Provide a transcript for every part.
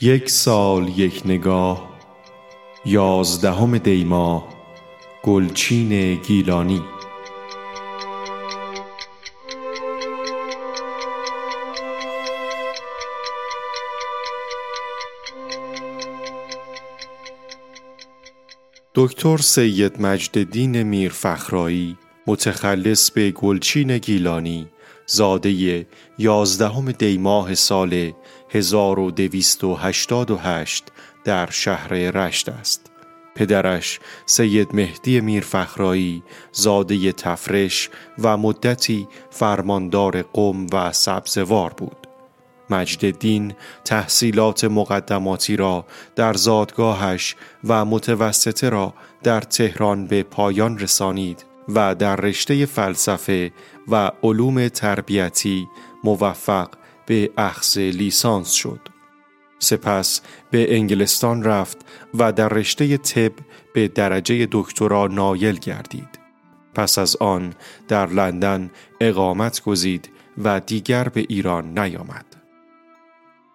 یک سال یک نگاه یازدهم دیما گلچین گیلانی. دکتر سید مجددین میر فخرایی متخلص به گلچین گیلانی. زاده یازدهم دیماه سال 1288 در شهر رشت است. پدرش سید مهدی میرفخرایی زاده تفرش و مدتی فرماندار قم و سبزوار بود. مجد تحصیلات مقدماتی را در زادگاهش و متوسطه را در تهران به پایان رسانید و در رشته فلسفه و علوم تربیتی موفق به اخذ لیسانس شد. سپس به انگلستان رفت و در رشته طب به درجه دکترا نایل گردید. پس از آن در لندن اقامت گزید و دیگر به ایران نیامد.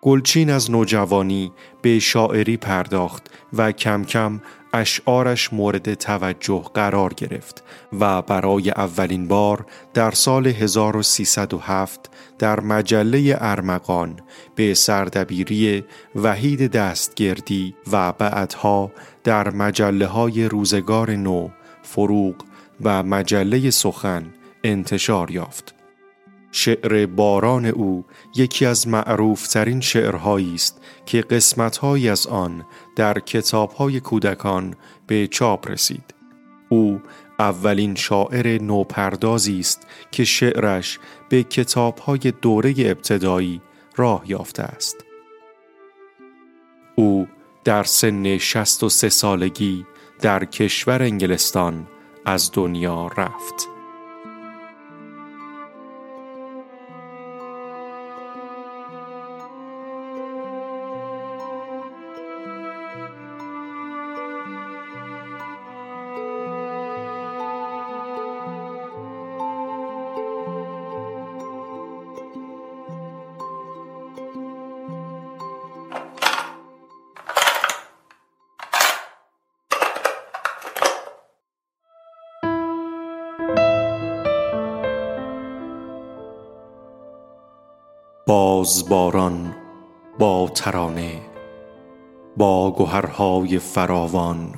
گلچین از نوجوانی به شاعری پرداخت و کم کم اشعارش مورد توجه قرار گرفت و برای اولین بار در سال 1307 در مجله ارمغان به سردبیری وحید دستگردی و بعدها در مجله های روزگار نو، فروغ و مجله سخن انتشار یافت. شعر باران او یکی از معروفترین شعرهایی است که قسمتهایی از آن در کتابهای کودکان به چاپ رسید. او اولین شاعر نوپردازی است که شعرش به کتابهای دوره ابتدایی راه یافته است. او در سن 63 سالگی در کشور انگلستان از دنیا رفت. بازباران با ترانه با گوهرهای فراوان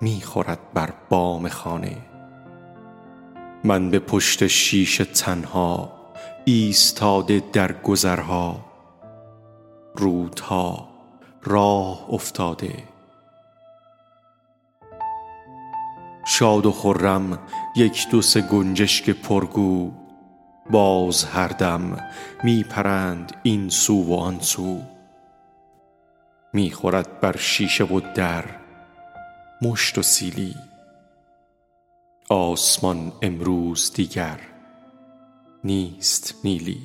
می‌خورد بر بام خانه. من به پشت شیش تنها ایستاده در گذرها رودها راه افتاده. شاد و خرم یک دو سه گنجشک پرگو باز هر دم می پرند این سو و آن سو. می خورد بر شیشه و در مشت و سیلی. آسمان امروز دیگر نیست نیلی.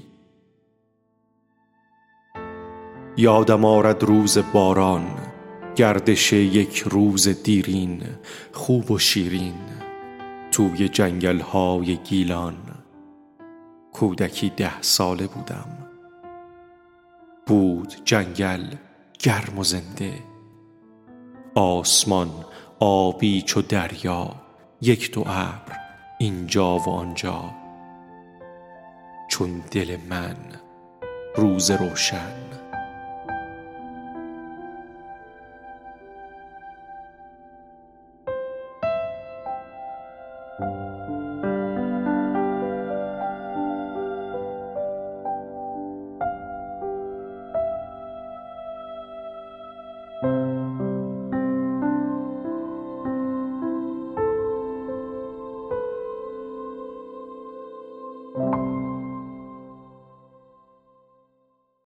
یادم آرد روز باران گردش یک روز دیرین خوب و شیرین توی جنگل های گیلان. کودکی ده ساله بودم. بود جنگل گرم و زنده. آسمان آبی چو دریا یک دو ابر اینجا و آنجا. چون دل من روز روشن